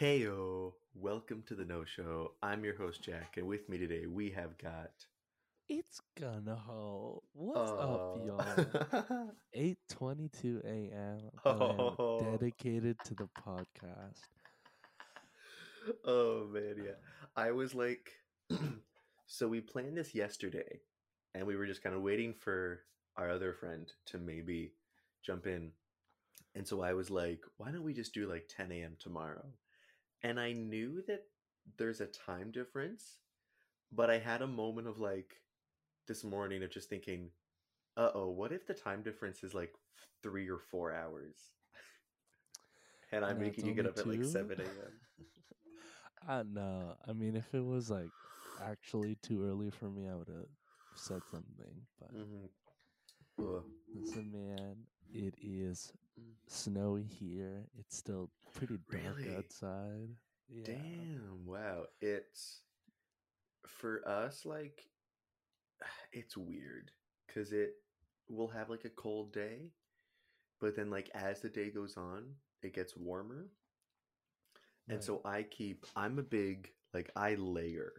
Heyo, welcome to the No Show. I'm your host Jack, and with me today we have got. It's Gunho. What's up, Oh. y'all? 8:22 a.m. but I am Oh. dedicated to the podcast. oh man, yeah. I was like, so we planned this yesterday, and we were just kind of waiting for our other friend to maybe jump in. And so I was like, why don't we just do like 10 a.m. tomorrow? And I knew that there's a time difference, but I had a moment of like this morning of just thinking, uh oh, what if the time difference is like three or four hours? And I'm And making you get up at like 7 a.m. I know. I mean, if it was like actually too early for me, I would have said something. But Mm-hmm. Listen, man, it is. Snowy here. It's still pretty dark Really? outside. Yeah. Damn, wow. It's for us like it's weird cuz it will have like a cold day, but then like as the day goes on, it gets warmer. And Right. so I keep I'm a big like I layer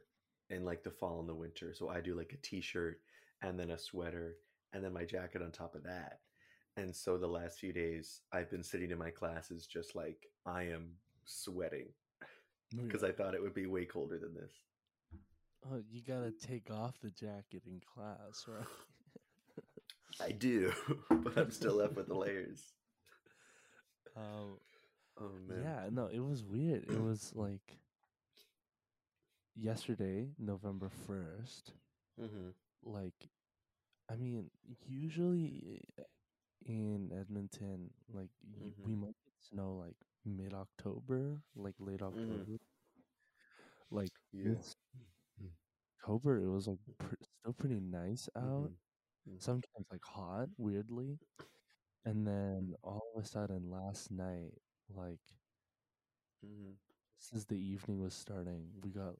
in like the fall and the winter. So I do like a t-shirt and then a sweater and then my jacket on top of that. And so the last few days I've been sitting in my classes just like I am sweating because I thought it would be way colder than this. Oh, you gotta take off the jacket in class, right? I do, but I'm still left with the layers. um, Oh man. yeah, no, it was weird. It was like yesterday, November first. hmm Like, I mean, usually uh, in Edmonton, like y- we Mhm. might get snow like mid October, like late October. Like Yeah. this October, it was like pr- still pretty nice out. Mhm. Mhm. sometimes like hot weirdly and then all of a sudden last night like Mhm. as the evening was starting we got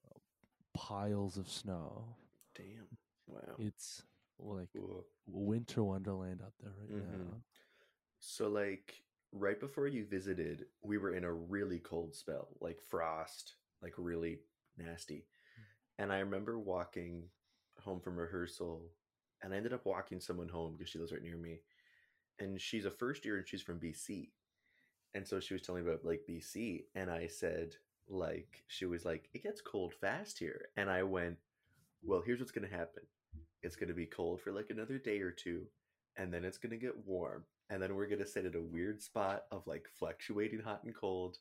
piles of snow Damn. Wow. it's like Cool. winter wonderland out there right Mhm. now So like right before you visited, we were in a really cold spell, like frost, like really nasty. And I remember walking home from rehearsal and I ended up walking someone home because she lives right near me. And she's a first year and she's from BC. And so she was telling me about like BC and I said like she was like it gets cold fast here and I went well here's what's going to happen. It's going to be cold for like another day or two and then it's going to get warm and then we're going to sit at a weird spot of like fluctuating hot and cold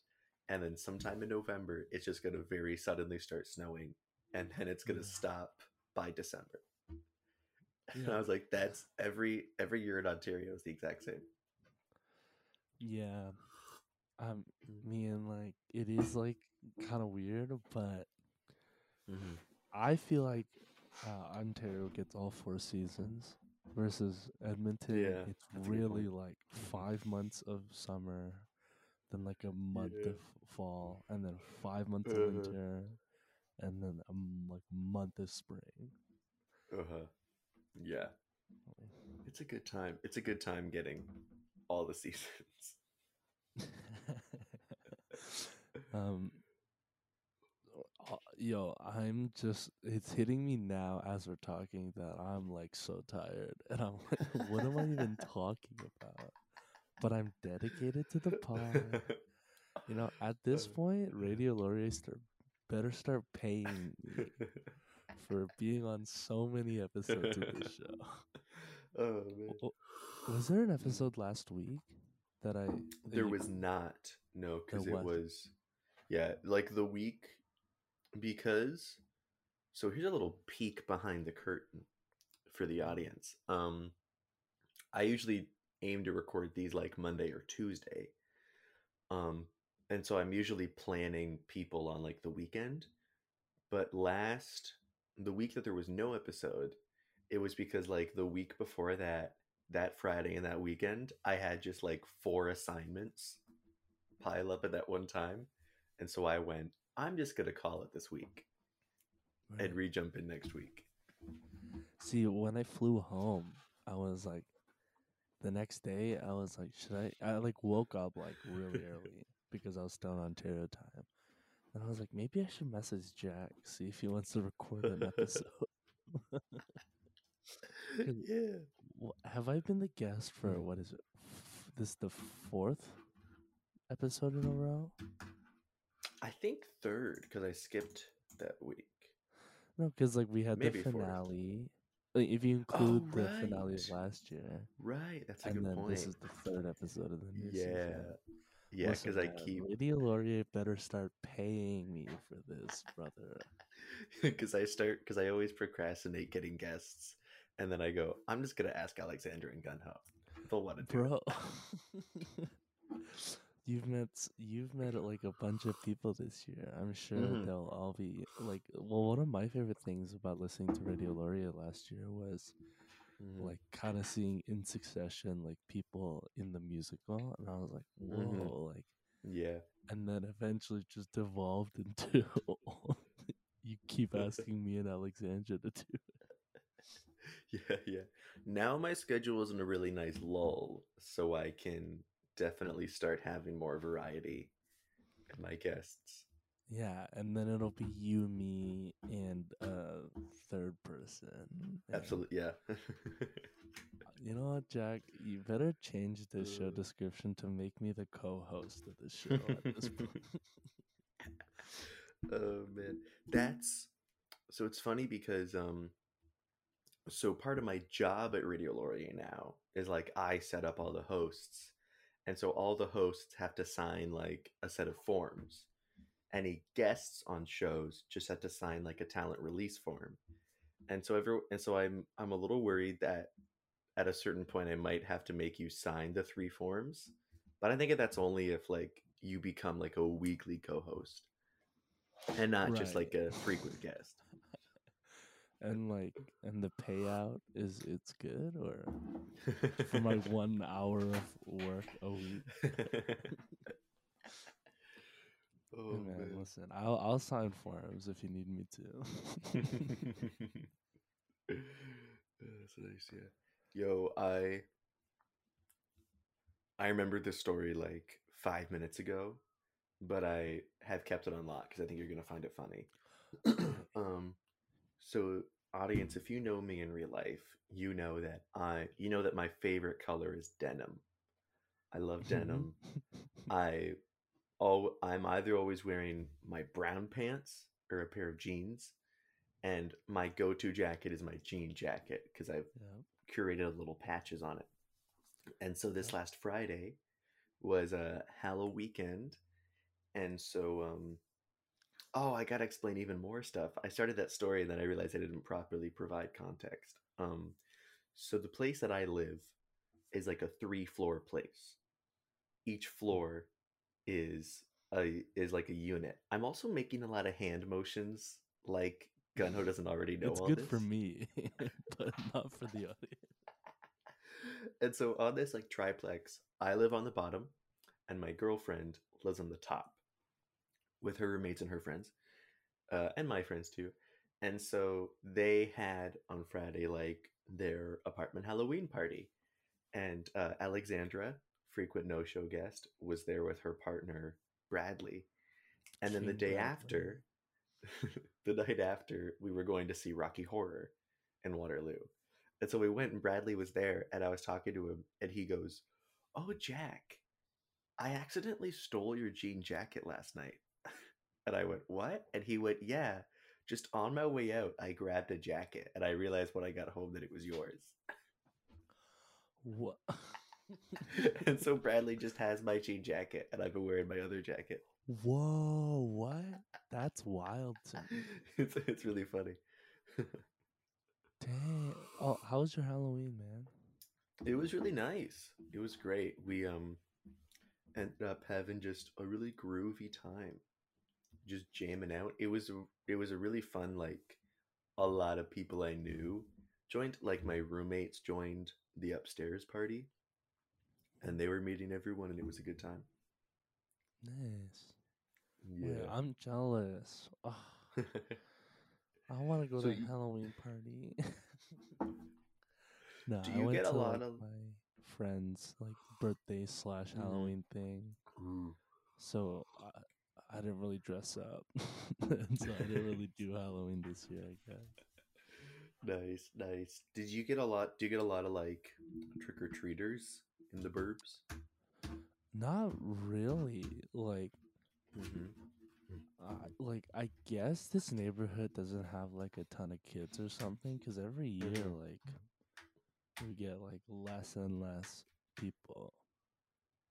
and then sometime in november it's just going to very suddenly start snowing and then it's going to Yeah. stop by december and i was like that's every every year in ontario is the exact same yeah um Mm. me and like it is like kind of weird but mm-hmm. i feel like uh, ontario gets all four seasons versus edmonton Yeah, it's that's a good really like five months of summer then like a month Yeah. of fall and then five months Uh-huh. of winter and then a like month of spring. Uh-huh. Yeah. It's a good time it's a good time getting all the seasons. Um uh, yo i'm just it's hitting me now as we're talking that i'm like so tired and i'm like what am i even talking about? But i'm dedicated to the pod. You know at this point radio start, better start paying me for being on so many episodes of this show. Oh man. Was there an mm-hmm. episode last week that i that There was not. No, because it was, yeah, like the week. Because, so here's a little peek behind the curtain for the audience. Um, I usually aim to record these like Monday or Tuesday. Um, and so I'm usually planning people on like the weekend. But last, the week that there was no episode, it was because like the week before that, that Friday and that weekend, I had just like four assignments pile up at that one time. And so I went, I'm just going to call it this week and Right. re jump in next week. See, when I flew home, I was like, the next day, I was like, should I? I like woke up like really early because I was still in Ontario time. And I was like, maybe I should message Jack, see if he wants to record an episode. yeah. have I been the guest for Mm. what is it? This the fourth episode in a row? I think third because I skipped that week. No, because like we had Maybe the finale. Like, if you oh, include the finale of last year, Right. That's a and good then point. this is the third episode of the new yeah. season. Yeah, because I keep Radio Laurier better start paying me for this, brother. because I start because I always procrastinate getting guests, and then I go, I'm just gonna ask Alexandra and Gunho. They'll want to do. Bro, you've met you've met like a bunch of people this year. I'm sure Mhm. they'll all be like. Well, one of my favorite things about listening to Radio Laurier last year was Mhm. like kind of seeing in succession like people in the musical, and I was like, whoa, Mhm. like, Yeah. and then eventually just devolved into. you keep asking me and Alexandra to do Yeah, yeah. Now my schedule is in a really nice lull, so I can definitely start having more variety in my guests. Yeah, and then it'll be you, me, and a third person. Absolutely, yeah. You know what, Jack? You better change the show Uh. description to make me the co-host of the show at this point. oh man, that's so. It's funny because um, so part of my job at Radio Laurier now is like I set up all the hosts, and so all the hosts have to sign like a set of forms. Any guests on shows just have to sign like a talent release form, and so every and so I'm I'm a little worried that at a certain point I might have to make you sign the three forms, but I think that's only if like you become like a weekly co-host and not just like a frequent guest. And like, and the payout is it's good or for my one hour of work a week. oh Hey, man, man. listen, I'll I'll sign forms if you need me to. That's nice, yeah. Yo, I I remembered this story like five minutes ago, but I have kept it on lock because I think you're gonna find it funny. um, so audience, if you know me in real life, you know that I, you know that my favorite color is denim. I love denim. I, oh, I'm either always wearing my brown pants or a pair of jeans, and my go-to jacket is my jean jacket because I've yeah. curated little patches on it. And so this last Friday was a Halloween weekend, and so um, oh, I gotta explain even more stuff. I started that story and then I realized I didn't properly provide context. Um, so the place that I live is like a three-floor place. Each floor is a is like a unit. I'm also making a lot of hand motions, like Gunho doesn't already know. it's good for me, but not for the audience. and so on this like triplex, I live on the bottom, and my girlfriend lives on the top, with her roommates and her friends, uh, and my friends too. And so they had on Friday like their apartment Halloween party, and uh, Alexandra, frequent no-show guest, was there with her partner Bradley, and then the day Bradley. after, the night after, we were going to see Rocky Horror in Waterloo. And so we went and Bradley was there and I was talking to him and he goes, Oh, Jack, I accidentally stole your jean jacket last night. And I went, What? And he went, Yeah, just on my way out, I grabbed a jacket and I realized when I got home that it was yours. What? and so Bradley just has my jean jacket and I've been wearing my other jacket. Whoa! What? That's wild to me. It's, it's really funny. Dang. Oh, how was your Halloween, man? It was really nice. It was great. We um ended up having just a really groovy time, just jamming out. It was a, it was a really fun like a lot of people I knew joined. Like my roommates joined the upstairs party, and they were meeting everyone, and it was a good time. Nice. Yeah. Yeah, I'm jealous. Ugh, I want to go So to a you- Halloween party. no, Do I you went get a lot like, of- my friends like birthday slash Mhm. Halloween thing. Ooh. So I, I didn't really dress up, so I didn't really do Halloween this year. I guess. Nice, nice. Did you get a lot? Do you get a lot of like trick or treaters in the burbs? Not really. Like, Mm-hmm. uh, like I guess this neighborhood doesn't have like a ton of kids or something. Because every year, Mhm. like, we get like less and less people.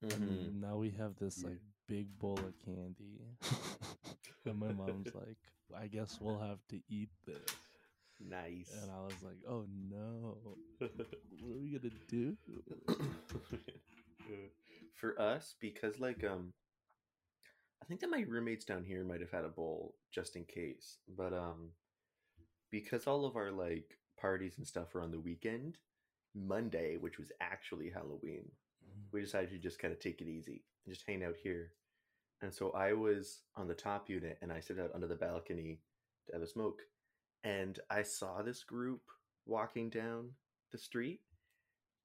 Mm-hmm. Now we have this like big bowl of candy, and my mom's like, "I guess we'll have to eat this." Nice. And I was like, "Oh no, what are we gonna do?" For us, because like um, I think that my roommates down here might have had a bowl just in case, but um, because all of our like parties and stuff were on the weekend, Monday, which was actually Halloween, we decided to just kind of take it easy and just hang out here. And so I was on the top unit and I sit out under the balcony to have a smoke. And I saw this group walking down the street.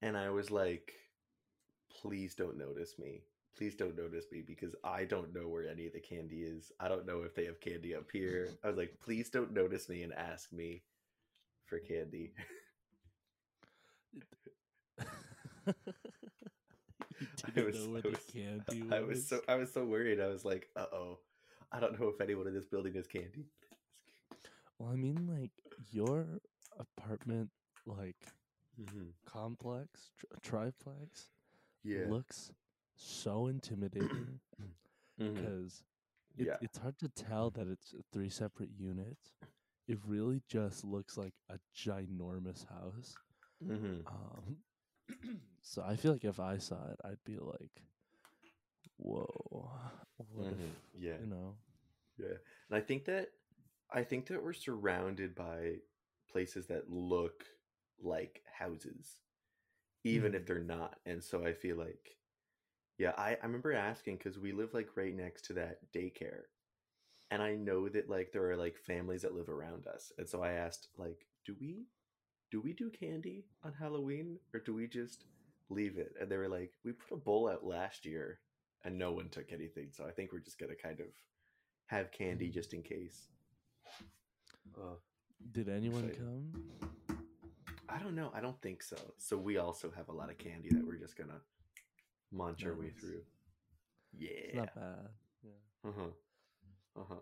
And I was like, please don't notice me. Please don't notice me because I don't know where any of the candy is. I don't know if they have candy up here. I was like, please don't notice me and ask me for candy. I was- I was-. I was so I was so worried. I was like, uh oh. I don't know if anyone in this building has candy. Well, I mean, like your apartment, like Mm-hmm. complex, tri- triplex, Yeah. looks so intimidating Mhm. because it, Yeah. it's hard to tell that it's three separate units. It really just looks like a ginormous house. Mm-hmm. Um, so I feel like if I saw it, I'd be like, "Whoa, Mhm. if Yeah. you know?" Yeah. And I think that I think that we're surrounded by places that look like houses, even if they're not. And so I feel like yeah, I, I remember asking because we live like right next to that daycare. And I know that like there are like families that live around us. And so I asked, like, do we do we do candy on Halloween or do we just leave it? And they were like, we put a bowl out last year and no one took anything. So I think we're just gonna kind of have candy just in case. Uh, Did anyone excited. come? I don't know. I don't think so. So we also have a lot of candy that we're just gonna munch our way Nice. through. It's Yeah. not bad. Yeah. Uh huh. Uh huh.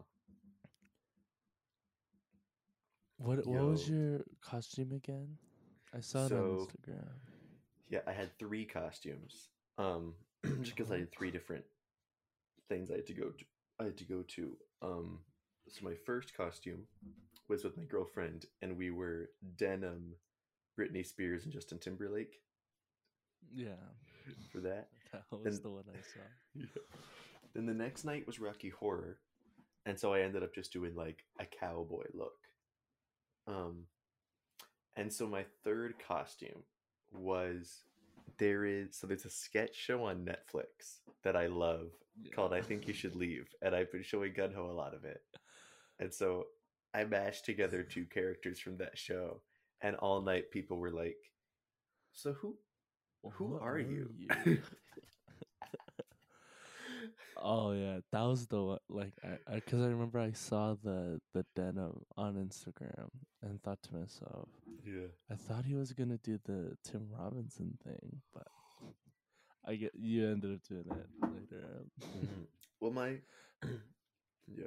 What What was your costume again? I saw it on Instagram. Yeah, I had three costumes. Um, just because I had three different things I had to go to. I had to go to. Um, so my first costume was with my girlfriend, and we were denim, Britney Spears and Justin Timberlake Yeah, for that. that was And- the one I saw. Yeah. Then the next night was Rocky Horror, and so I ended up just doing like a cowboy look. Um, and so my third costume was there is so there's a sketch show on Netflix that I love Yeah. called I Think You Should Leave, and I've been showing Gunho a lot of it. And so I mashed together two characters from that show, and all night people were like, "So who who What are, you?" oh yeah, that was the one. Like, I because I, remember I saw the the denim on Instagram and thought to myself, yeah. I thought he was gonna do the Tim Robinson thing, but I get you ended up doing it later. Mhm. Well, my yeah.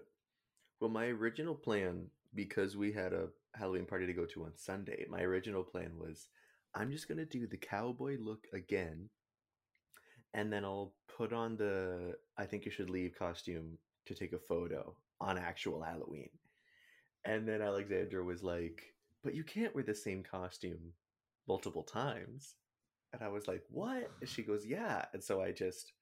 Well, my original plan because we had a Halloween party to go to on Sunday. My original plan was I'm just gonna do the cowboy look again, and then I'll put on the I think you should leave costume to take a photo on actual Halloween. And then Alexandra was like, "But you can't wear the same costume multiple times." And I was like, "What?" And she goes, "Yeah." And so I just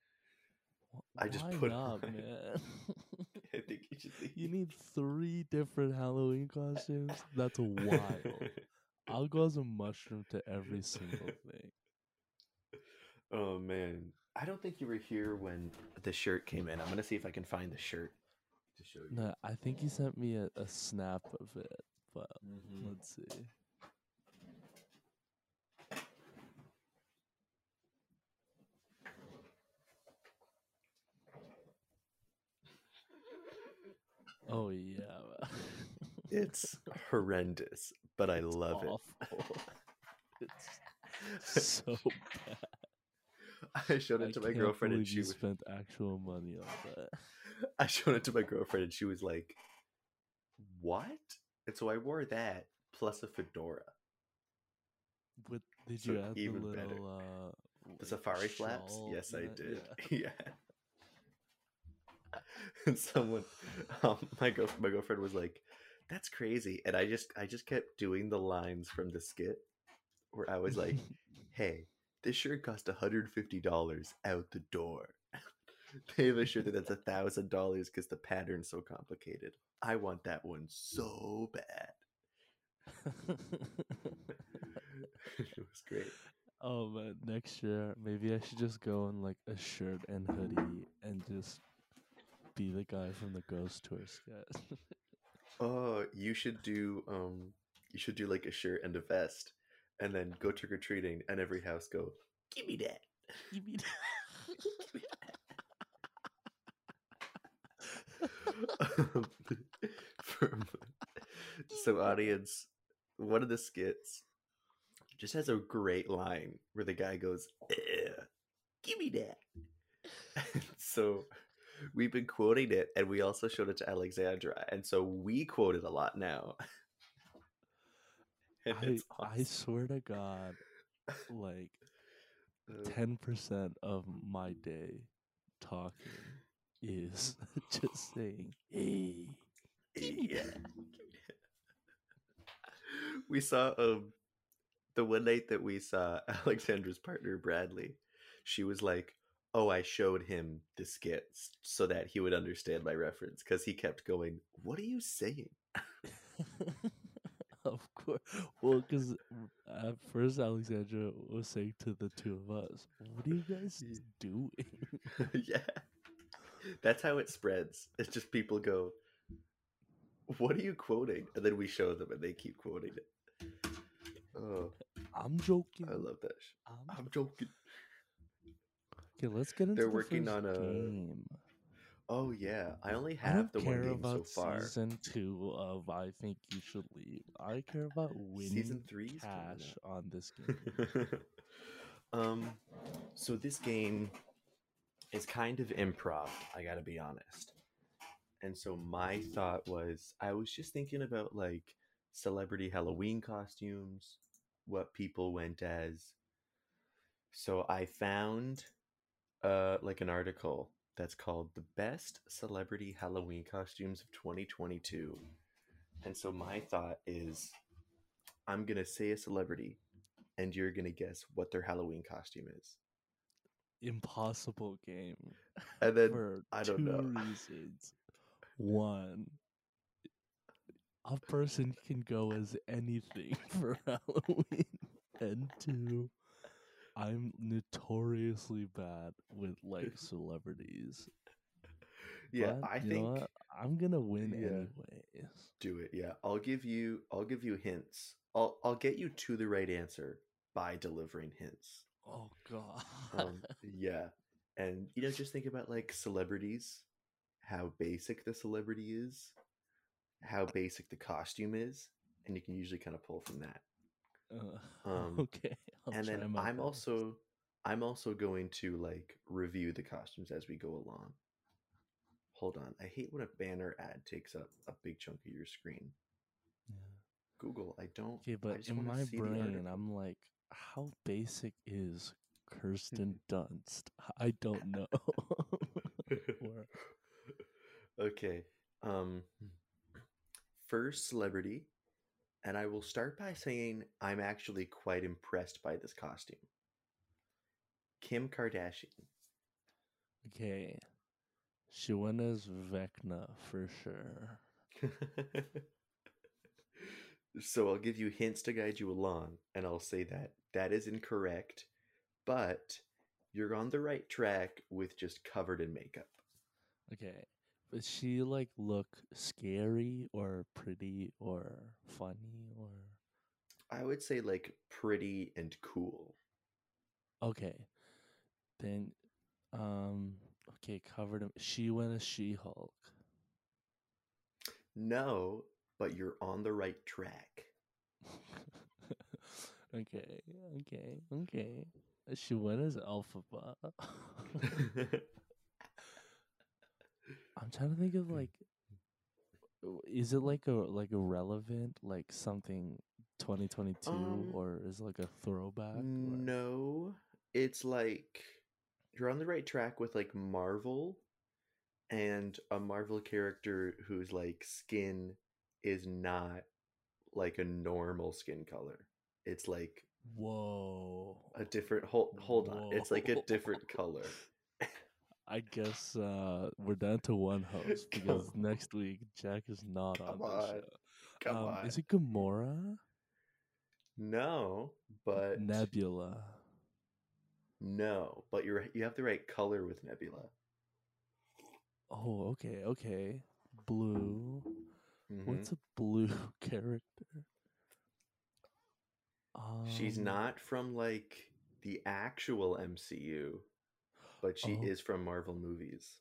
I just why put not, on- man. I think you should leave. you need three different Halloween costumes. That's wild. I'll go as a mushroom to every single thing. oh man, I don't think you were here when the shirt came in. I'm gonna see if I can find the shirt to show you. No, I think you sent me a, a snap of it, but Mhm. let's see. Oh yeah. It's horrendous, but I love it. awful. It's so bad. I showed it I to my girlfriend and she was, spent actual money on that. I showed it to my girlfriend and she was like, "What?" And so I wore that plus a fedora, With did So you add the even little better. uh the safari flaps. Yes, I did. Yeah. Yeah. and someone, um, my girl, my girlfriend was like, "That's crazy," and I just, I just kept doing the lines from the skit where I was like, "Hey, this shirt cost hundred fifty dollars out the door." they have a shirt that that's a thousand dollars because the pattern's so complicated. I want that one so bad. it was great. oh man, next year maybe I should just go in like a shirt and hoodie and just be the guy from the ghost tour sketch. Oh, you should do um you should do like a shirt and a vest and then go trick or treating and every house go, Give me that. You mean From- so audience, one of the skits just has a great line where the guy goes, "Eh, give me that. so we've been quoting it and we also showed it to Alexandra. And so we quote it a lot now. I, it's I swear to God, like Uh, ten percent of my day talking is just saying, "Hey, Yeah. we saw um the one night that we saw Alexandra's partner Bradley. She was like, "Oh, I showed him the skits so that he would understand my reference because he kept going, "What are you saying?" Of course. Well, because at first Alexandra was saying to the two of us, "What are you guys doing?" yeah, that's how it spreads. It's just people go, "What are you quoting?" And then we show them, and they keep quoting it. Oh, I'm joking. I love that. I'm- I'm joking. Okay, let's get into They're the working on a- game. Oh yeah, I only I have don't the one care game so far. season two of I think you should leave. I care about winning Season coming cash on this game. um, so this game is kind of improv. I gotta be honest. And so my thought was, I was just thinking about like celebrity Halloween costumes, what people went as. So I found uh like an article that's called the best celebrity Halloween costumes of 2022. And so my thought is I'm going to say a celebrity and you're going to guess what their Halloween costume is. Impossible game And then for I don't two know. reasons. One, a person can go as anything for Halloween, and two, I'm notoriously bad with like celebrities. yeah, but I think? I'm gonna win Yeah. anyways. do it. Yeah, I'll give you I'll give you hints. I'll I'll get you to the right answer by delivering hints. Oh god. Um, yeah, and you know, just think about like celebrities, how basic the celebrity is, how basic the costume is, and you can usually kind of pull from that. Uh, Um, okay. I'll and then I'm best. also I'm also going to like review the costumes as we go along. Hold on. I hate when a banner ad takes up a big chunk of your screen. Yeah. Google, I don't Okay, but in my brain. I'm like, how basic is Kirsten Dunst? I don't know. Okay. Um first celebrity and I will start by saying I'm actually quite impressed by this costume. Kim Kardashian. okay, she went as Vecna for sure. so I'll give you hints to guide you along, and I'll say that that is incorrect, but you're on the right track with just covered in makeup. Okay, but she like look scary or pretty or funny or I would say like pretty and cool. okay? Then, um, okay, covered in. She went as She Hulk. No, but you're on the right track. okay, okay, okay. She went as Elphaba. I'm trying to think of like, is it like a like a relevant like something 2022 Um, or is it like a throwback? or- no, it's like you're on the right track with like Marvel and a Marvel character whose like skin is not like a normal skin color. It's like Whoa. a different hold hold on. It's like a different color. I guess uh, we're down to one host because next week Jack is not on Come the on, show. Come Um, on. Is it Gamora? No, but Nebula. no, but you're you have the right color with Nebula. Oh, okay, okay. Blue. Mhm. What's a blue character? Um, She's not from like the actual MCU, but she Oh. is from Marvel movies.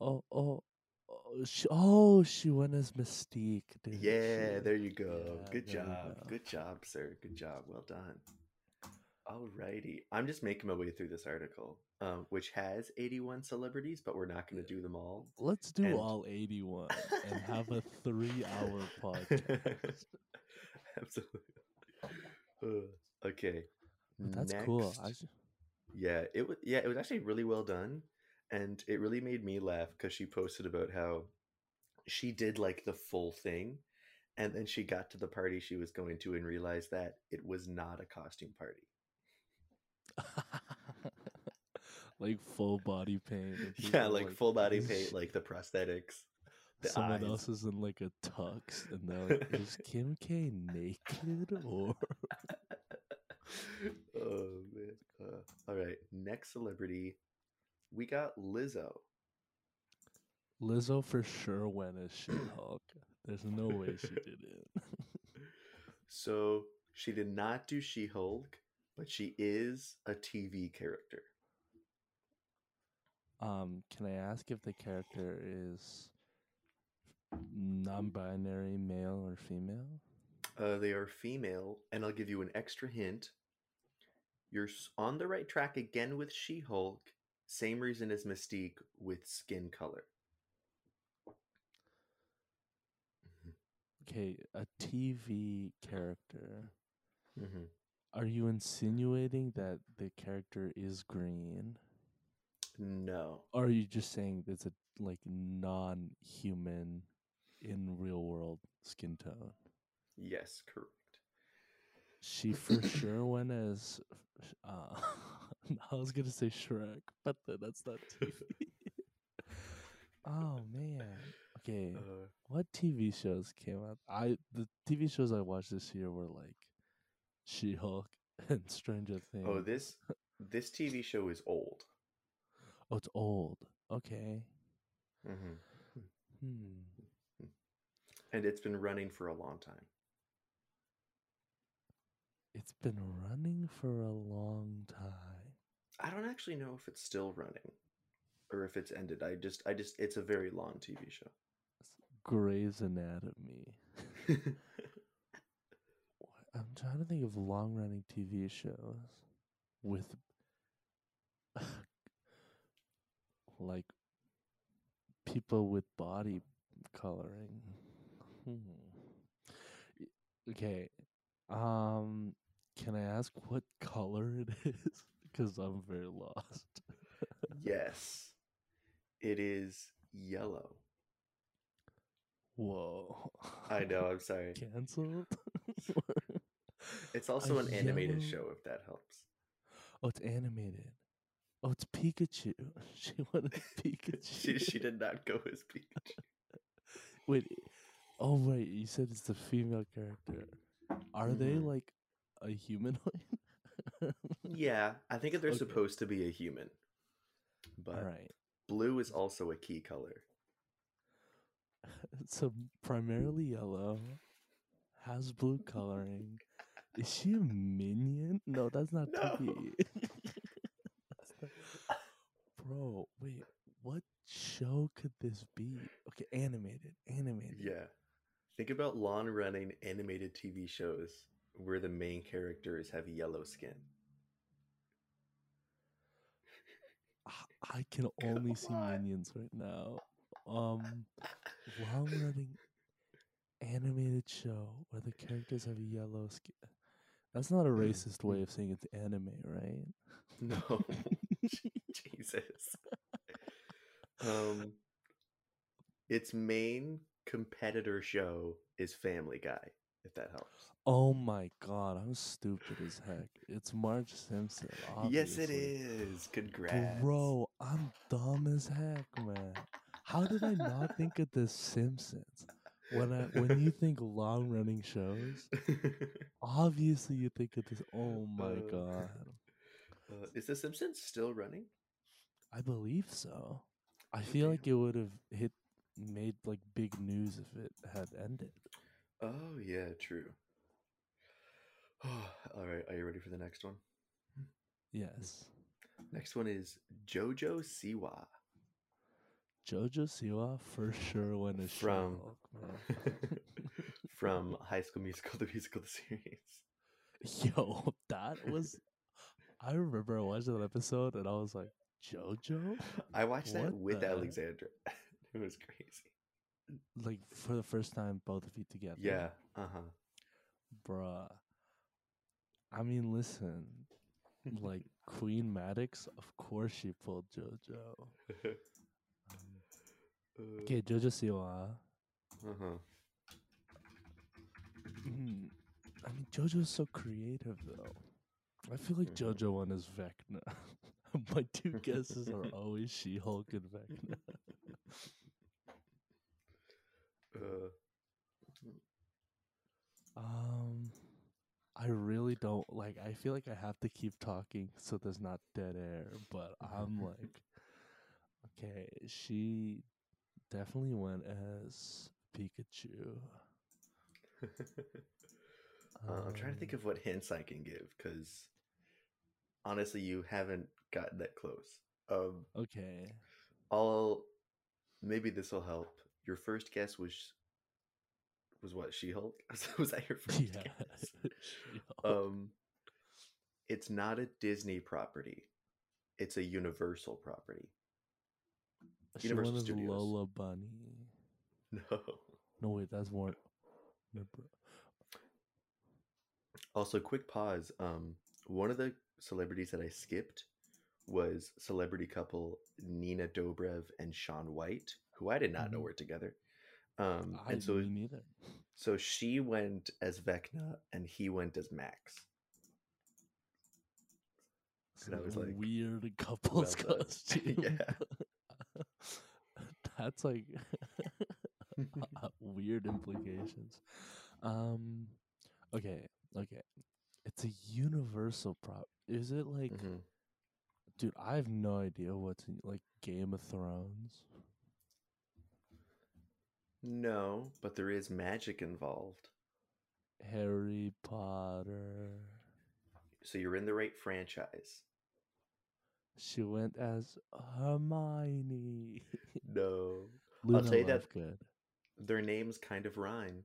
Oh, oh, oh, she, oh, she went as Mystique. Yeah, she? there you go. Yeah, Good job. go. Good job, sir. Good job. Well done. Alrighty. I'm just making my way through this article, um, which has 81 celebrities, but we're not going to do them all. Let's do And- all 81 and have a three hour podcast. Absolutely. Okay. That's cool. I, Next- Yeah, it was. Yeah, it was actually really well done, and it really made me laugh because she posted about how she did like the full thing, and then she got to the party she was going to and realized that it was not a costume party. like full body paint. Yeah, people, like full body paint, like the prosthetics. the someone eyes. else is in like a tux, and they're like, "Is Kim K naked or?" Oh man! Uh, all right, next celebrity, we got Lizzo. Lizzo for sure went as She-Hulk. There's no way she did it. So she did not do She Hulk, but she is a TV character. um, can I ask if the character is non-binary, male or female? Uh, they are female, and I'll give you an extra hint. You're on the right track again with She Hulk. Same reason as Mystique with skin color. Okay, a TV character. Mm-hmm. Are you insinuating that the character is green? No. Or are you just saying it's a like non-human in real world skin tone? Yes, correct. She for sure went as uh I was gonna say Shrek, but then that's not TV. oh man. Okay. Uh, What TV shows came out? I the TV shows I watched this year were like She Hulk and Stranger Things. oh, this this TV show is old. Oh, it's old. Okay. Mm-hmm. Hmm. And it's been running for a long time. It's been running for a long time. I don't actually know if it's still running or if it's ended. I just, I just, it's a very long TV show. Grey's Anatomy. I'm trying to think of long running TV shows with like people with body coloring. Hmm. Okay. Um can I ask what color it is? Because I'm very lost. yes, it is yellow. Whoa. I know. I'm sorry. Cancelled? It's also A an animated yellow- show, if that helps. Oh, it's animated. Oh, it's Pikachu. She wanted Pikachu. She, she did not go as Pikachu. Wait. Oh, wait. You said it's the female character. Are they Mhm. like a humanoid? Yeah, I think that they're Okay. supposed to be a human, but right. blue is also a key color. So primarily yellow, has blue coloring. Is she a minion? No, that's not No. That's not- Bro, wait. What show could this be? Okay, animated, animated. Yeah. Think about long running animated TV shows where the main characters have yellow skin. I- can only see on. minions right now. Um, long running animated show where the characters have yellow skin. That's not a racist way of saying it's anime, right? No. Jesus. Um its main competitor show is Family Guy, if that helps. Oh my god, I'm stupid as heck. It's Marge Simpson. Yes it is. Congrats. Bro, I'm dumb as heck, man. How did I not think of The Simpsons? When I when you think long running shows, obviously you think of this. Oh my Uh, god, uh, is The Simpsons still running? I believe so. I feel like it would have hit made like big news if it had ended. Oh yeah, true. All right, are you ready for the next one? Hmm. Yes, Next one is Jojo Siwa. JoJo Siwa for sure went a From-. From High School Musical, the musical, the series. Yo, that was. I remember I watched that episode and I was like, JoJo? I watched that What with the- Alexandra. it was crazy. Like for the first time, both of you together. Yeah. Uh huh. Bruh. I mean, listen, like Queen Maddox, of course she pulled JoJo. Okay, JoJo Siwa. Uh huh. Mm, I mean, JoJo's so creative though. I feel like Mhm. JoJo one is Vecna. My two guesses are always She-Hulk and Vecna. Uh, Um, I really don't like. I feel like I have to keep talking so there's not dead air. But I'm like, okay, she definitely went as Pikachu. uh, I'm trying to think of what hints I can give because honestly, you haven't gotten that close. Um, Okay, I'll maybe this will help. Your first guess was was what She Hulk? was that your first yeah. guess? Um, it's not a Disney property. It's a Universal property. she Universal Studios. Lola Bunny. No. No wait, that's more. Also, quick pause. Um, one of the celebrities that I skipped was celebrity couple Nina Dobrev and Shaun White, who I did not know Mhm. were together. Um, I and so, neither. so she went as Vecna and he went as Max. And I a was like, weird couple's well costume. Yeah. That's like weird implications. Um, okay, okay. It's a universal prop. Is it like, Mhm. dude? I have no idea what's in like Game of Thrones. No, but there is magic involved. Harry Potter. So you're in the right franchise. She went as Hermione. No. Luna I'll tell you that- good. Their names kind of rhyme.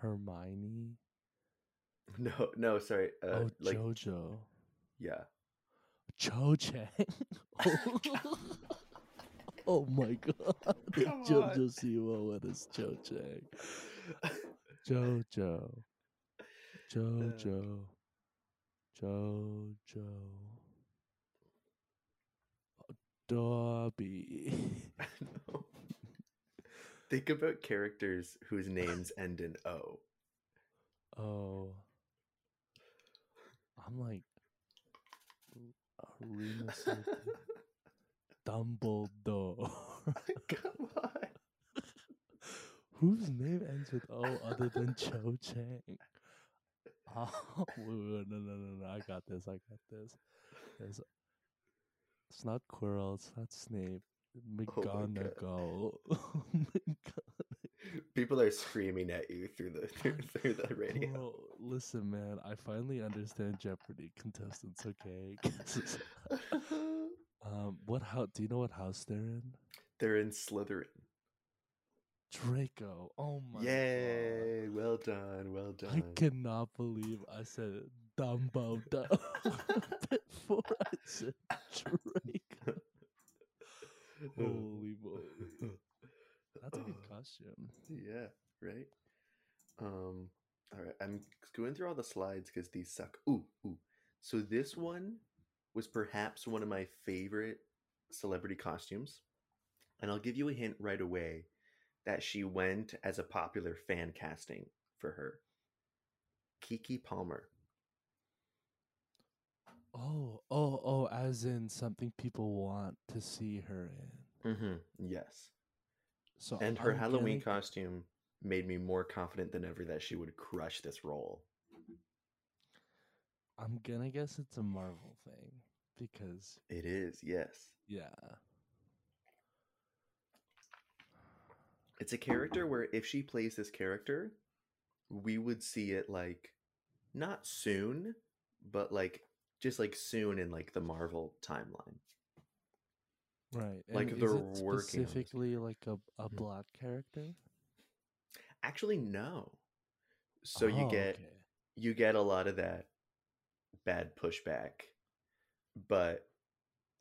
Hermione. No, no, sorry. Uh, oh, like, Jojo. yeah. Cho Chang. oh my god. Come Jojo on. Siwa as Cho Chang. Jojo. Jojo. Jojo. Dobby. Think about characters whose names end in O. Oh. I'm like Arena. Dumbledore. Come on. Whose name ends with O other than Cho Chang? Oh, no, no, no, no. I got this. I got this. There's, it's not Quirrell. It's not Snape. Oh McGonagall. Oh God. People are screaming at you through the through, through the radio. Bro, listen, man. I finally understand Jeopardy contestants. Okay, it's- Um, what house? Do you know what house they're in? They're in Slytherin. Draco. Oh my Yay! Well done. Well done. I cannot believe I said Dumbledore before I said Draco. Holy. That's a good costume. Yeah, right. Um, all right. I'm going through all the slides because these suck. Ooh, ooh. So this one was perhaps one of my favorite celebrity costumes, and I'll give you a hint right away that she went as a popular fan casting for her. Keke Palmer. Oh, oh, oh, as in something people want to see her in. Mm-hmm. Yes. So And her I'm Halloween gonna- costume made me more confident than ever that she would crush this role. I'm gonna guess it's a Marvel thing because It is, yes. yeah. It's a character where if she plays this character, we would see it like not soon, but like just like soon in like the Marvel timeline. Right. Like, and they're is it working specifically like a, a Mhm. black character? Actually, no. So you Oh, get okay. you get a lot of that bad pushback, but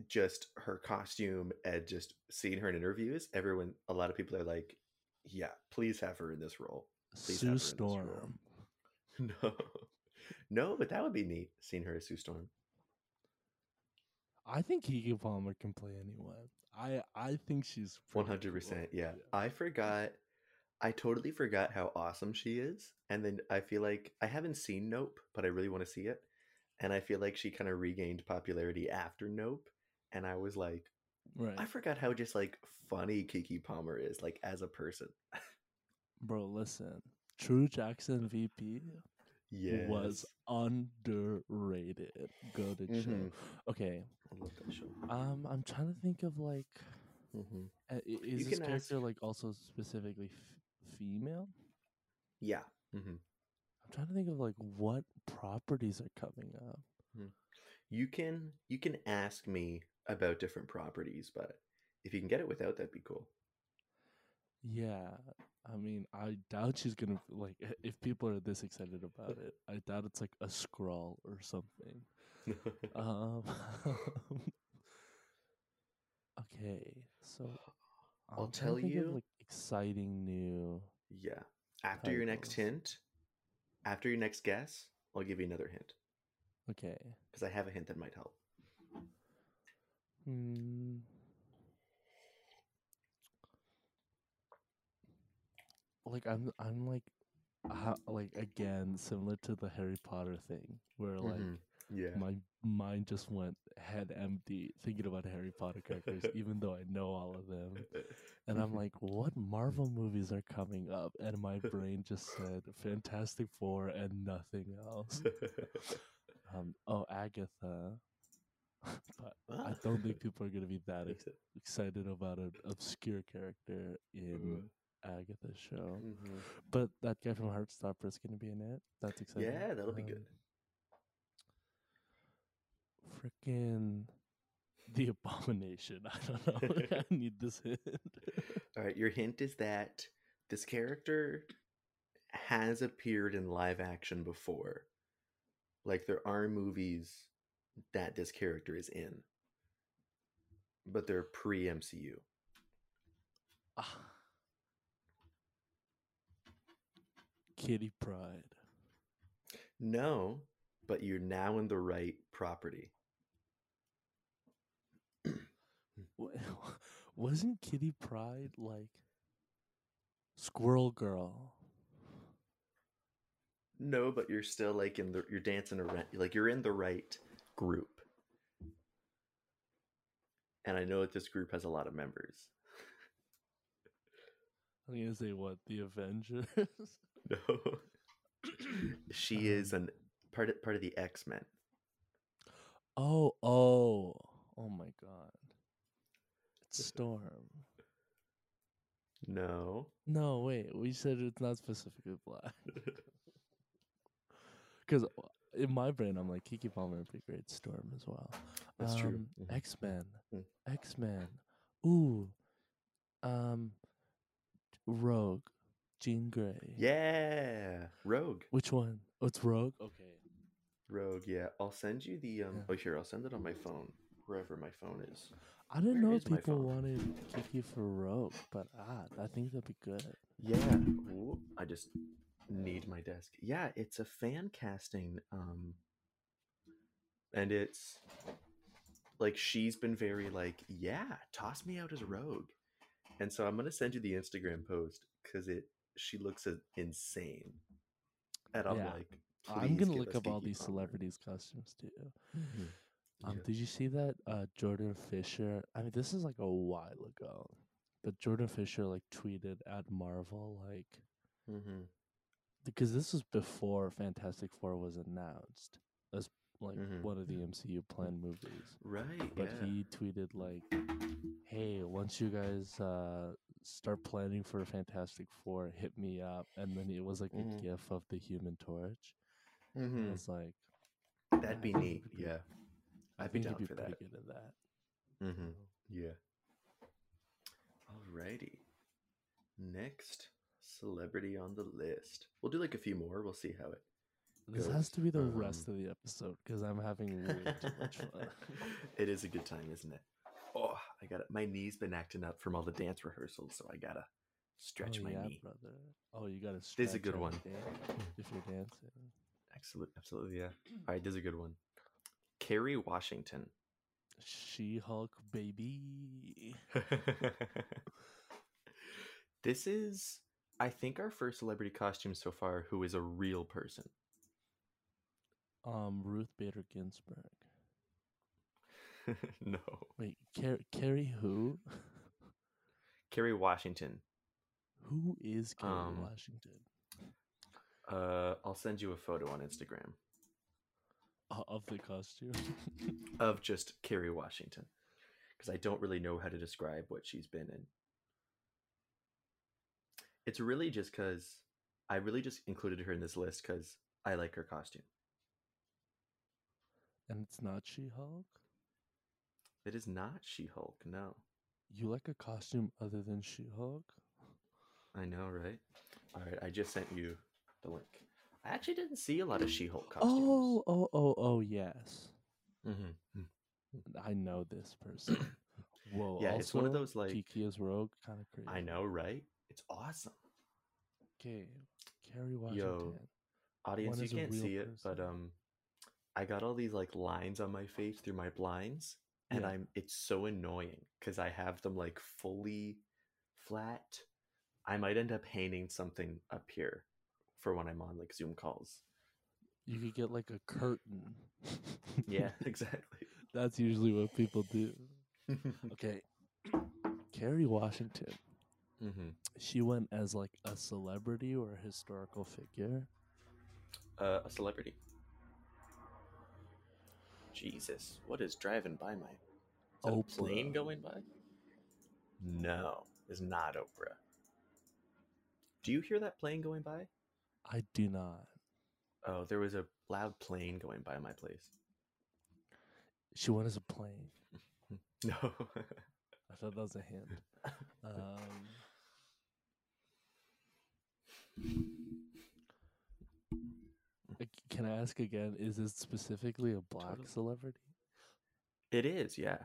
just her costume and just seeing her in interviews, everyone, a lot of people are like, "Yeah, please have her in this role." please Sue this role. Storm. No, no, but that would be neat seeing her as Sue Storm. I think Keke Palmer can play anyone. I I think she's hundred percent. Yeah, I forgot. I totally forgot how awesome she is, and then I feel like I haven't seen Nope, but I really want to see it, and I feel like she kind of regained popularity after Nope, and I was like, Right. I forgot how just like funny Keke Palmer is, like as a person. Bro, listen. True Jackson VP Yes, was underrated. Go to show. Mhm. Okay. I love that show. Um, I'm trying to think of like, hmm uh, is You this can ask- character like also specifically f- female? Yeah. hmm I'm trying to think of like what properties are coming up. You can you can ask me about different properties, but if you can get it without, that'd be cool. Yeah, I mean, I doubt she's gonna like if people are this excited about it. I doubt it's like a scroll or something. Um, okay, so I'll tell think of, you- like exciting new. Yeah. After your next hint, after your next guess, I'll give you another hint Okay, because I have a hint that might help. hmm. Like I'm, I'm like, how, like again, similar to the Harry Potter thing, where like Mhm. Yeah. my mind just went head empty thinking about Harry Potter characters, even though I know all of them. And I'm like, what Marvel movies are coming up? And my brain just said Fantastic Four and nothing else. Um, oh, Agatha. but I don't think people are gonna be that ex- excited about an obscure character in Agatha's show. Mhm. But that guy from Heartstopper is gonna be in it. That's exciting. Yeah, that'll be good. Freaking the abomination. I don't know. I need this hint. All right, your hint is that this character has appeared in live action before. Like there are movies that this character is in, but they're pre MCU. Ah. Kitty Pryde. No, but you're now in the right property. Wa- Wasn't Kitty Pryde like Squirrel Girl? No, but you're still like in the you're dancing around like you're in the right group. And I know that this group has a lot of members. I'm gonna say what the Avengers. No. she is an part of, part of the X-Men. oh, oh, oh my God! It's Storm. No. No, wait. We said it's not specifically black. Because in my brain, I'm like Keke Palmer would be great Storm as well. That's true. Um, Mhm. X Men. Mm. X Men. Ooh. Um. Rogue. Jean Grey. Yeah, Rogue. Which one? Oh, it's Rogue. Okay. Rogue. Yeah, I'll send you the. Um, Yeah. Oh, here, I'll send it on my phone, wherever my phone is. I didn't Where know people wanted Kiki for Rogue, but ah, I think that'd be good. Yeah. Ooh, I just need my desk. Yeah, it's a fan casting. Um, and it's like she's been very like, yeah, toss me out as Rogue. And so I'm gonna send you the Instagram post because it she looks insane. And I'm Yeah. like, I'm gonna look up all these celebrities' costumes too. Mhm. Um, Yeah. did you see that uh, Jordan Fisher? I mean, this is like a while ago, but Jordan Fisher like tweeted at Marvel like mm-hmm. because this was before Fantastic Four was announced as like Mhm. one of the MCU planned movies. Right. But yeah. he tweeted like, "Hey, once you guys uh, start planning for Fantastic Four, hit me up." And then it was like Mhm. a GIF of the Human Torch. And Mhm. I was like, That'd be neat. be- Yeah. I I'd be think down for pretty that. good at that. Mm-hmm. Yeah. Alrighty. Next celebrity on the list. We'll do like a few more. We'll see how it. This goes. has to be the rest Um, of the episode because I'm having way too much fun. it is a good time, isn't it? Oh, I got it. My knee's been acting up from all the dance rehearsals, so I gotta stretch oh, my yeah, knee. brother. Oh, you gotta. Stretch This is a good one. if you're dancing. Absolutely, absolutely, yeah. All right, this is a good one. Kerry Washington. She-Hulk, baby. this is, I think, our first celebrity costume so far who is a real person. Um, Ruth Bader Ginsburg. no. Wait, Car- Kerry who? Kerry Washington. Who is Kerry Um, Washington? Uh, I'll send you a photo on Instagram of the costume. of just Kerry Washington because I don't really know how to describe what she's been in. It's really just because I really just included her in this list because I like her costume. and it's not She-Hulk. It is not She Hulk, no. You like a costume other than She-Hulk? I know, right? All right, I just sent you the link. I actually didn't see a lot of She Hulk costumes. Oh, oh, oh, oh, yes. hmm I know this person. Whoa. Yeah, it's one of those, like- Kiki as Rogue, kind of crazy. I know, right? It's awesome. Okay, Kerry Washington. Audience, One you is can't see it, but um, I got all these like lines on my face through my blinds, and Yeah. I'm it's so annoying because I have them like fully flat. I might end up painting something up here for when I'm on like Zoom calls. You could get like a curtain. Yeah, exactly. That's usually what people do. Okay. Kerry Washington. hmm She went as like a celebrity or a historical figure. Uh, a celebrity. Jesus, what is driving by my? Is plane going by? No, it's not Oprah. Do you hear that plane going by? I do not. Oh, there was a loud plane going by my place. She went as a plane. No. I thought that was a hint. Um, can I ask again? Is it specifically a black Totally. celebrity? it is, yeah.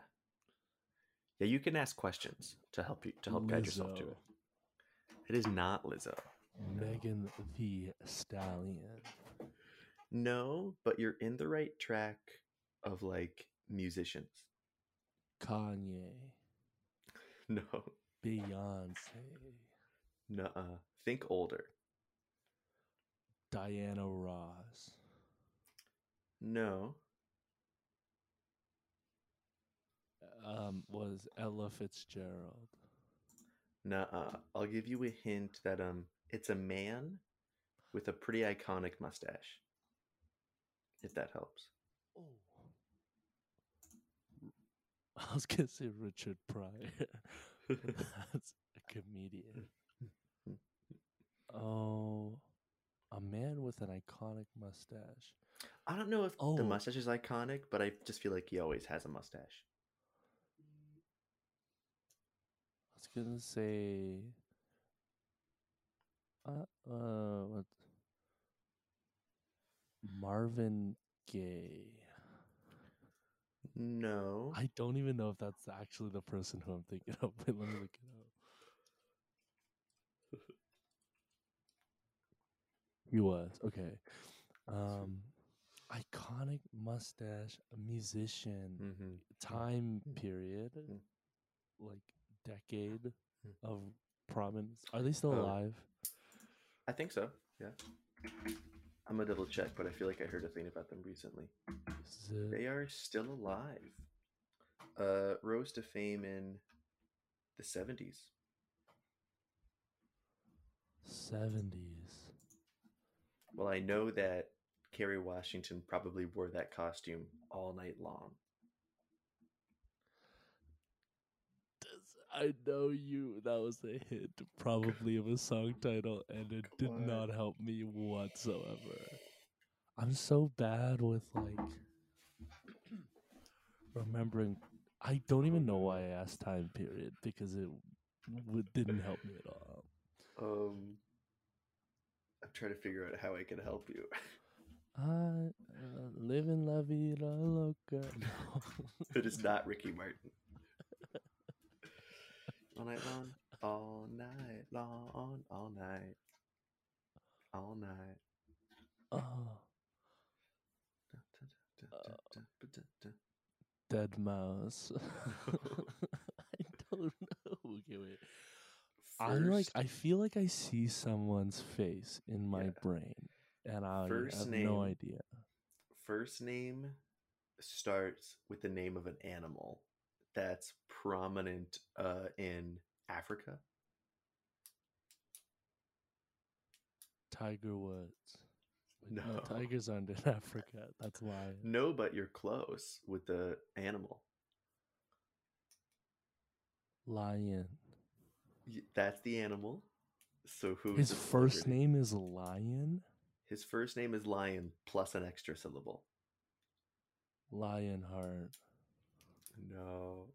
Yeah, you can ask questions to help you to help guide yourself to it. It is not Lizzo. Megan Thee Stallion. No, but you're in the right track of like musicians. Kanye. No. Beyonce. Nuh-uh. Think older. Diana Ross. No. Um, was Ella Fitzgerald. Nuh-uh. I'll give you a hint that um it's a man with a pretty iconic mustache. If that helps. Oh. I was gonna say Richard Pryor. That's a comedian. Oh, a man with an iconic mustache. I don't know if Oh. the mustache is iconic, but I just feel like he always has a mustache. I was gonna say. Uh, uh, what? Marvin Gaye. No. I don't even know if that's actually the person who I'm thinking of. Wait, let me look it up. He was okay. Um, iconic mustache, a musician, hmm time period, Mm. like decade Mm. of prominence. Are they still Oh. alive? I think so. Yeah. I'm gonna double check, but I feel like I heard a thing about them recently. They are still alive. Uh, rose to fame in the 70s. 70s. Well, I know that Kerry Washington probably wore that costume all night long. Does- I know you. That was a hit, probably of a song title, and it did not help me whatsoever. I'm so bad with like remembering. I don't even know why I asked time period because it w- didn't help me at all. Um, I'm trying to figure out how I can help you. I uh, live in La Vida Loca. No. it is not Ricky Martin. All night long, all night long, all night, all night. oh, Dead Mouse. I don't know. Okay, wait. I like. I feel like I see someone's face in my Yeah. brain, and I First have name. no idea. first name starts with the name of an animal that's prominent uh, in Africa. Tiger Woods. Wait, No. tigers aren't in Africa. That's why. No, but you're close with the animal. Lion. That's the animal. So who? His first name is Lion. His first name is Lion plus an extra syllable. Lionheart. No.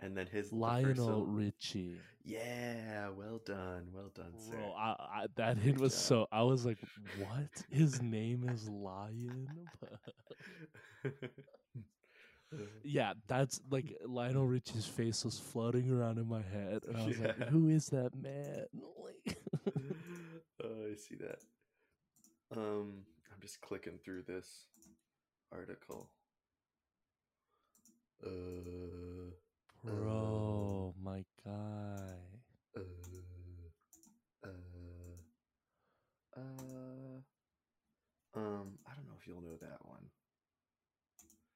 And then his the Lionel syllable- Richie. Yeah, well done, well done, sir. Bro, I, I, that hit was so. I was like, "What? His name is Lion." yeah, that's like Lionel Richie's face was floating around in my head, and I was like, "Who is that man?" Like, oh, I see that. Um, I'm just clicking through this article. Uh, bro, my guy. uh, uh, uh, um, I don't know if you'll know that one.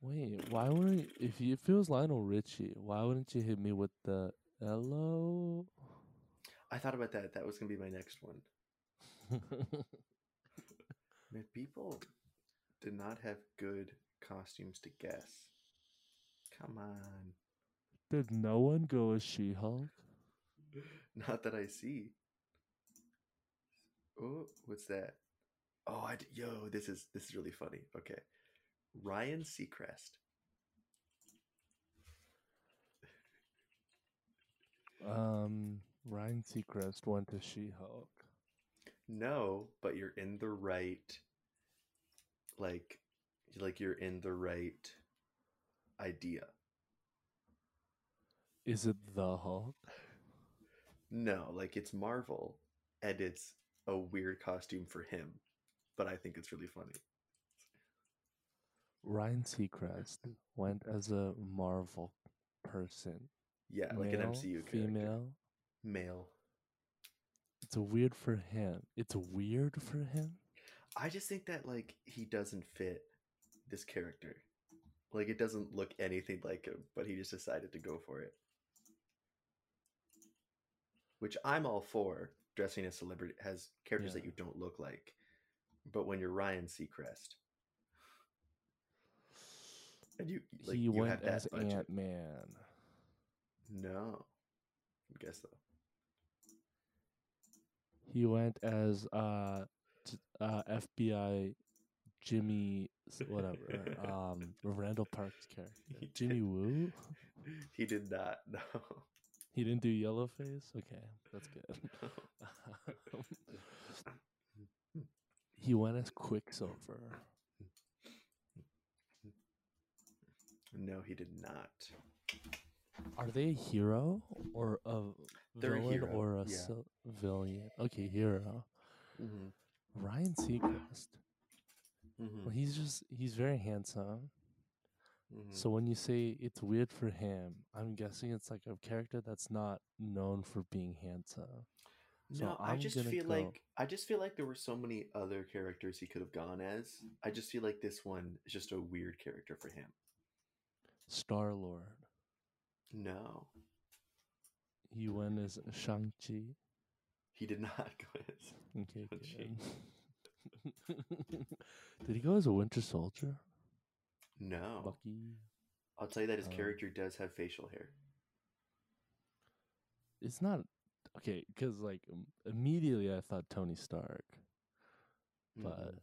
Wait, why wouldn't if you if it was Lionel Richie, why wouldn't you hit me with the hello? I thought about that. That was gonna be my next one. Man, people did not have good costumes to guess. Come on. Did no one go as She-Hulk? Not that I see. Oh, what's that? Oh, I d- yo, this is this is really funny. Okay, Ryan Seacrest. Um, Ryan Seacrest went to She-Hulk. No, but you're in the right. Like, like you're in the right idea. Is it the Hulk? No, like it's Marvel, and it's a weird costume for him, but I think it's really funny. Ryan Seacrest went as a Marvel person. Yeah, like an MCU character. female. Male. It's weird for him. It's weird for him. I just think that like he doesn't fit this character. Like it doesn't look anything like him, but he just decided to go for it. Which I'm all for. Dressing a celebrity has characters that you don't look like. But when you're Ryan Seacrest, and you like he you went as. Ant Man. No, I guess though. He went as uh, t- uh FBI Jimmy, whatever, um, Randall Park's character, He Jimmy did- Woo. He did not. No. He didn't do yellow face. Okay, that's good. he went as Quicksilver. no, he did not. Are they a hero or a They're a villain hero, or a yeah. villain? Okay, hero. Mm-hmm. Ryan Seacrest. Mm-hmm. Well, he's just he's very handsome. mm-hmm. So when you say it's weird for him, I'm guessing it's like a character that's not known for being handsome. so no, I I'm just feel go- like I just feel like there were so many other characters he could have gone as. I just feel like this one is just a weird character for him. Star Lord. No, He went as Shang Chi. he did not go as. Okay, Shang-Chi. good. Did he go as a Winter Soldier? No, Bucky. I'll tell you that his Um, character does have facial hair. It's not okay because like immediately I thought Tony Stark, but Mhm.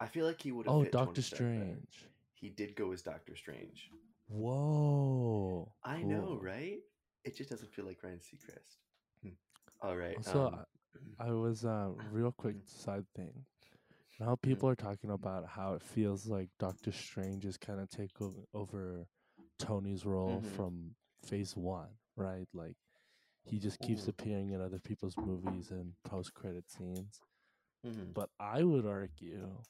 I feel like he would oh, Doctor. Strange. He did go as Doctor Strange. Whoa. I know, right? It just doesn't feel like Ryan Seacrest. Hmm. All right. So um, I was uh, real quick side thing. Now people are talking about how it feels like Doctor Strange is kind of taking over Tony's role Mhm. from Phase One, right? Like he just keeps appearing in other people's movies and post credit scenes. mhm. But I would argue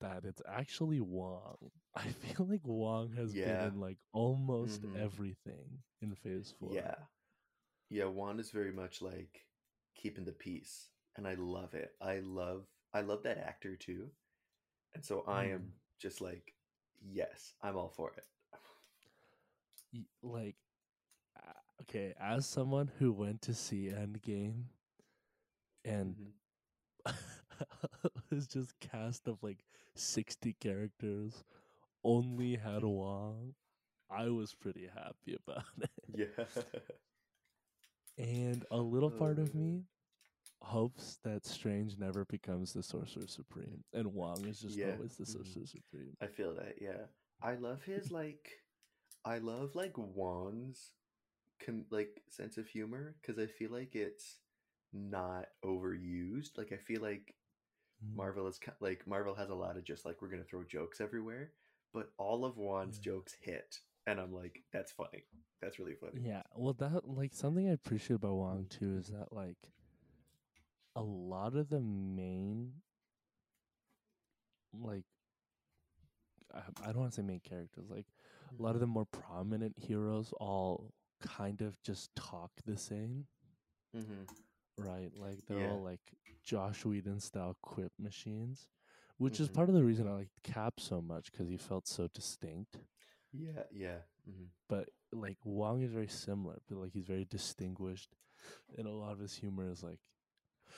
that it's actually Wong. I feel like Wong has Yeah. been in like almost Mhm. everything in Phase Four. Yeah. Yeah, Wong is very much like keeping the peace. And I love it. I love I love that actor too. And so I Mm. am just like, yes, I'm all for it. like uh, okay as someone who went to see endgame and Mhm. was just cast of like 60 characters only had wong i was pretty happy about it Yeah. and a little part of me hopes that strange never becomes the sorcerer supreme and wong is just Yeah, always the mhm. sorcerer supreme I feel that, yeah. I love his like I love like Wong's com- like sense of humor cuz I feel like it's not overused. Like I feel like Mm. Marvel is like Marvel has a lot of just like we're gonna throw jokes everywhere, but all of Wong's Yeah. jokes hit, and I'm like, that's funny. That's really funny. Yeah, well, that like something I appreciate about Wong too is that like a lot of the main like I, I don't want to say main characters like a lot of the more prominent heroes all kind of just talk the same, Mm-hmm. right? Like they're Yeah. all like Joss Whedon style quip machines, which is Mhm. part of the reason I liked Cap so much because he felt so distinct. Yeah, yeah. hmm but like Wong is very similar, but like he's very distinguished, and a lot of his humor is like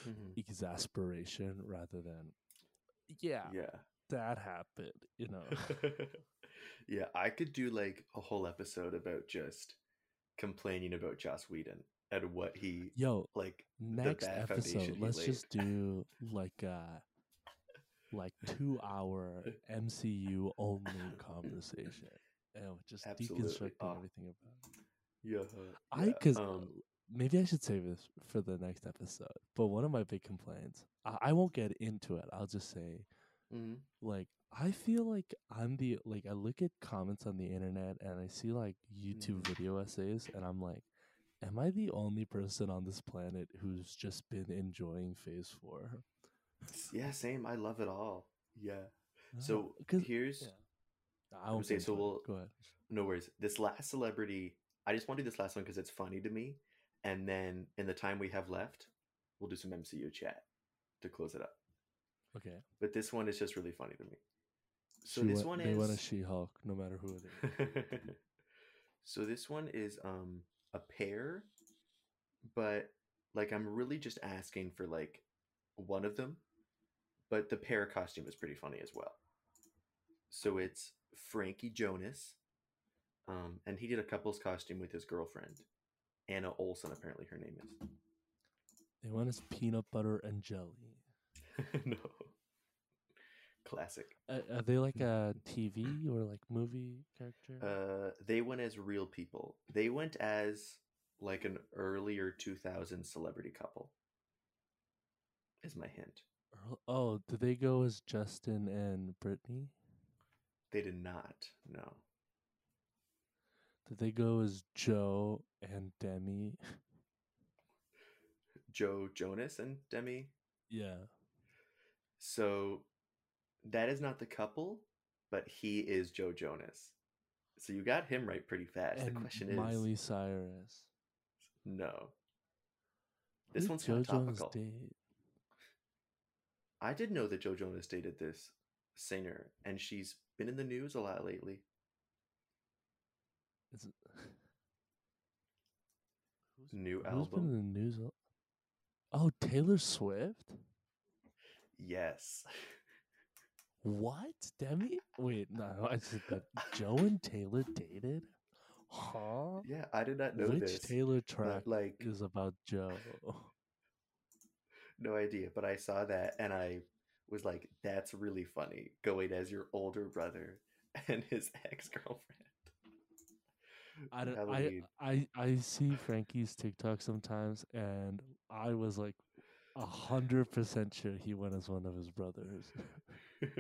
hmm exasperation rather than, yeah, Yeah. that happened, you know. yeah, I could do like a whole episode about just complaining about Joss Whedon and what he Yo, like. next episode, let's just do like a like two hour MCU only conversation, and just Absolutely. deconstructing Ah. everything about. It. Yeah. I yeah, because um, maybe I should save this for the next episode. But one of my big complaints, I, I won't get into it. I'll just say mhm. like I feel like I'm the like I look at comments on the internet and I see like YouTube Mhm. video essays and I'm like, am I the only person on this planet who's just been enjoying Phase Four? Yeah, same. I love it all. Yeah. Uh, So here's yeah. I won't say, so we'll- go ahead. no worries. This last celebrity, I just want to do this last one because it's funny to me. And then in the time we have left, we'll do some MCU chat to close it up. Okay. But this one is just really funny to me. So She this one they want a is She-Hulk, no matter who it is. so this one is um a pair, but like I'm really just asking for like one of them, but the pair costume is pretty funny as well. So it's Frankie Jonas, um, and he did a couple's costume with his girlfriend, Anna Olson. Apparently, her name is. They want us peanut butter and jelly. no. Classic. Uh, are they like a TV or like movie character? Uh, they went as real people. They went as like an earlier 2000 celebrity couple. Is my hint. Oh, did they go as Justin and Britney? They did not. No. Did they go as Joe and Demi? Joe Jonas and Demi. yeah. So that is not the couple, but he is Joe Jonas. So you got him right pretty fast. and the question is Miley Cyrus. no. This did one's Joe topical. I did know that Joe Jonas dated this singer, and she's been in the news a lot lately. Is it... Who's- New Who's been album. in the news? Oh, Taylor Swift. Yes. What? Demi? Wait, no, I said that Joe and Taylor dated? Huh? Yeah, I did not know Which this. Taylor but, track like is about Joe? no idea, but I saw that and I was like, "That's really funny." Going as your older brother and his ex girlfriend. I don't. I, I I see Frankie's TikTok sometimes, and I was like a hundred percent sure he went as one of his brothers.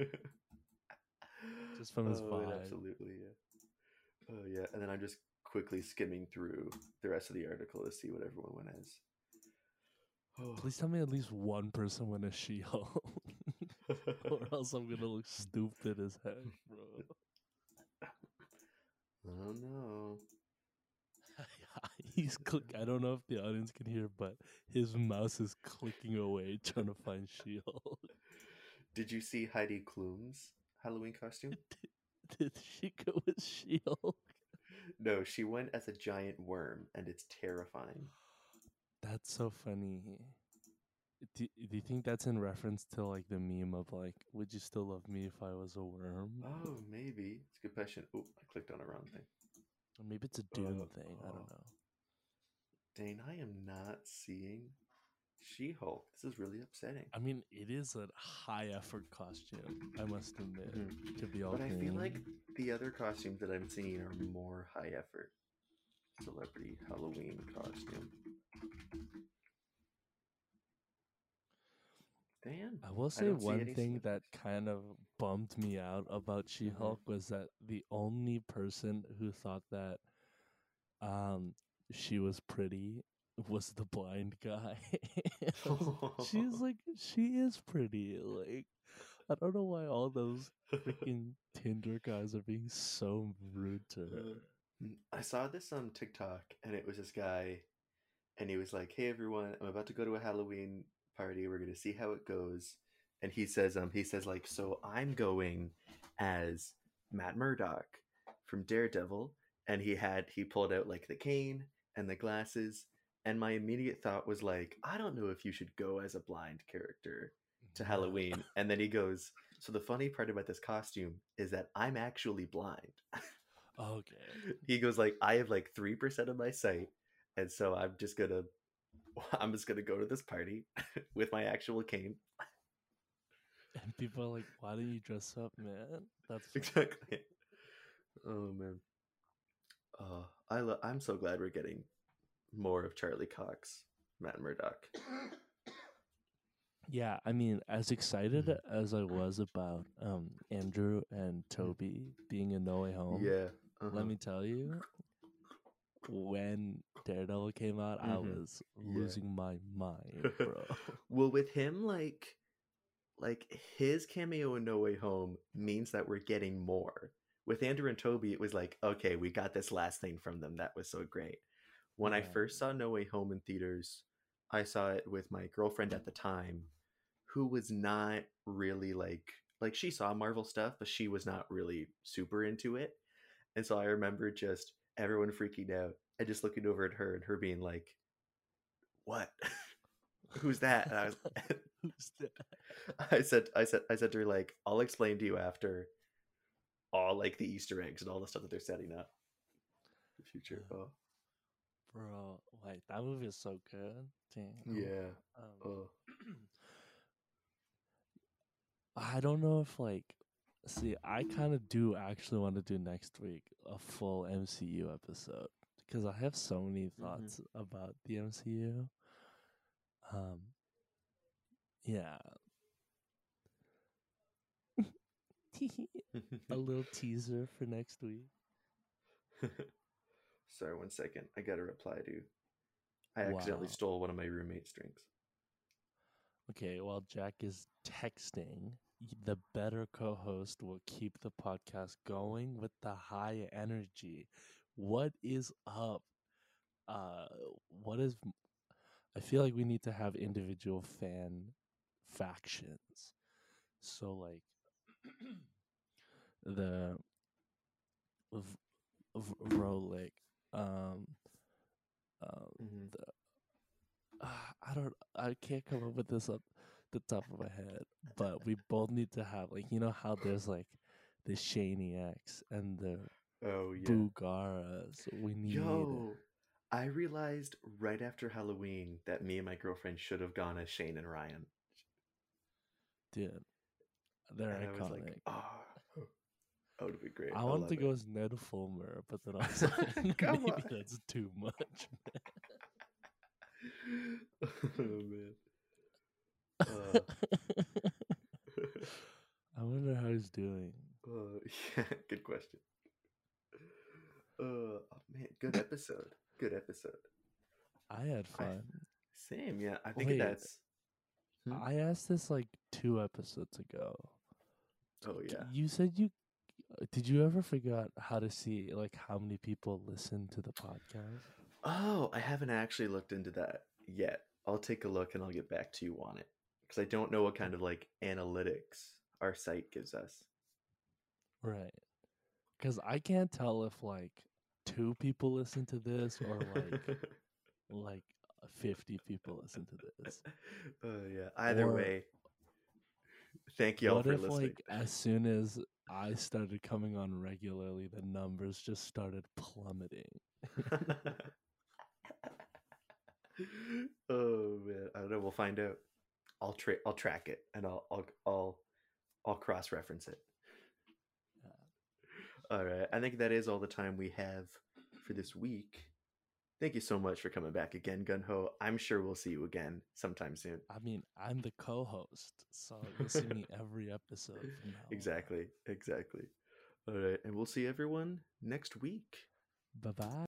Just from his oh, vibe. Absolutely, yeah. Oh yeah, and then I'm just quickly skimming through the rest of the article to see what everyone went as. Oh. Please tell me at least one person went as She-Hulk, or else I'm gonna look stupid as heck, bro. Oh no. He's click. I don't know if the audience can hear, but his mouse is clicking away trying to find She-Hulk. Did you see Heidi Klum's Halloween costume? Did she go with She-Hulk? No, she went as a giant worm, and it's terrifying. That's so funny. Do, do you think that's in reference to like the meme of like, would you still love me if I was a worm? Oh, maybe. It's a good question. Oh, I clicked on a wrong thing. Or maybe it's a Doom Uh, thing. I uh, don't know. Dane, I am not seeing She Hulk. This is really upsetting. I mean, it is a high effort costume. I must admit. To be all But I feel like the other costumes that I'm seeing are more high effort. Celebrity Halloween costume. Dan, I will say don't one thing that kind of bummed me out about She Hulk was that the only person who thought that um she was pretty was the blind guy. She's like she is pretty. Like I don't know why all those freaking Tinder guys are being so rude to her. Mm, I saw this on TikTok, and it was this guy, and he was like, "Hey everyone, I'm about to go to a Halloween party. We're gonna see how it goes." And he says, "Um, he says like, so I'm going as Matt Murdock from Daredevil." And he had he pulled out like the cane and the glasses, and my immediate thought was like, "I don't know if you should go as a blind character to Halloween." And then he goes, "So the funny part about this costume is that I'm actually blind." Okay. he goes like i have like 3% of my sight and so i'm just gonna i'm just gonna go to this party with my actual cane And people are like, why don't you dress up, man? That's exactly oh man uh, I lo- i'm so glad we're getting more of charlie cox matt murdock Yeah, I mean, as excited Mhm. as I was about um Andrew and Toby being in No Way Home, yeah uh-huh. let me tell you, when Daredevil came out, I Mhm. was Yeah. losing my mind, bro. well with him like like his cameo in no way home means that we're getting more with andrew and toby it was like okay we got this last thing from them that was so great when i first saw no way home in theaters i saw it with my girlfriend at the time who was not really like like she saw marvel stuff but she was not really super into it and so i remember just everyone freaking out and just looking over at her and her being like what who's that and i was Who's that? I said, I said, I said to her, like, I'll explain to you after all like the Easter eggs and all the stuff that they're setting up. The future. Oh, Bro, like that movie is so good. Damn. yeah. Um, Oh, I don't know if like see, I kind of do actually want to do next week a full MCU episode because I have so many Mm-hmm. thoughts about the MCU. Um yeah. a little teaser for next week. Sorry, one second. I got to reply to. I accidentally Wow. stole one of my roommate's drinks. Okay, while Jack is texting, the better co host will keep the podcast going with the high energy. What is up? Uh, what is? I feel like we need to have individual fan factions. So, like, the. V- v- Rolik, um, um, Mhm. Ah, I don't I can't come up with this up the top of my head. But we both need to have like you know how there's like the Shaney X and the Oh yeah. Bugaras. We need Yo, I realized right after Halloween that me and my girlfriend should have gone as Shane and Ryan. dude. They're and I was iconic. like, oh, that would be great. I wanted to it. go as Ned Fulmer, but then I was like, maybe on. that's too much. oh man. Uh, I wonder how he's doing. uh, yeah, good question. Uh, oh, man, good episode. Good episode. I had I- fun. Same, yeah. I think Wait. that's. Hmm? I asked this like two episodes ago. Oh yeah. You said you uh, did you ever figure out how to see like how many people listen to the podcast? Oh, I haven't actually looked into that yet. I'll take a look and I'll get back to you on it because I don't know what kind of like analytics our site gives us. Right. Cuz I can't tell if like two people listen to this or like like uh, 50 people listen to this. Oh yeah. Either Or- way, thank y'all what for if listening. like as soon as I started coming on regularly the numbers just started plummeting? oh man, I don't know. We'll find out. I'll tra- I'll track it and I'll I'll I'll, I'll cross reference it. All right. I think that is all the time we have for this week. Thank you so much for coming back again, Gunho. I'm sure we'll see you again sometime soon. I mean, I'm the co-host, so you'll see me every episode from now. on. Exactly. Exactly. All right. And we'll see everyone next week. Bye-bye.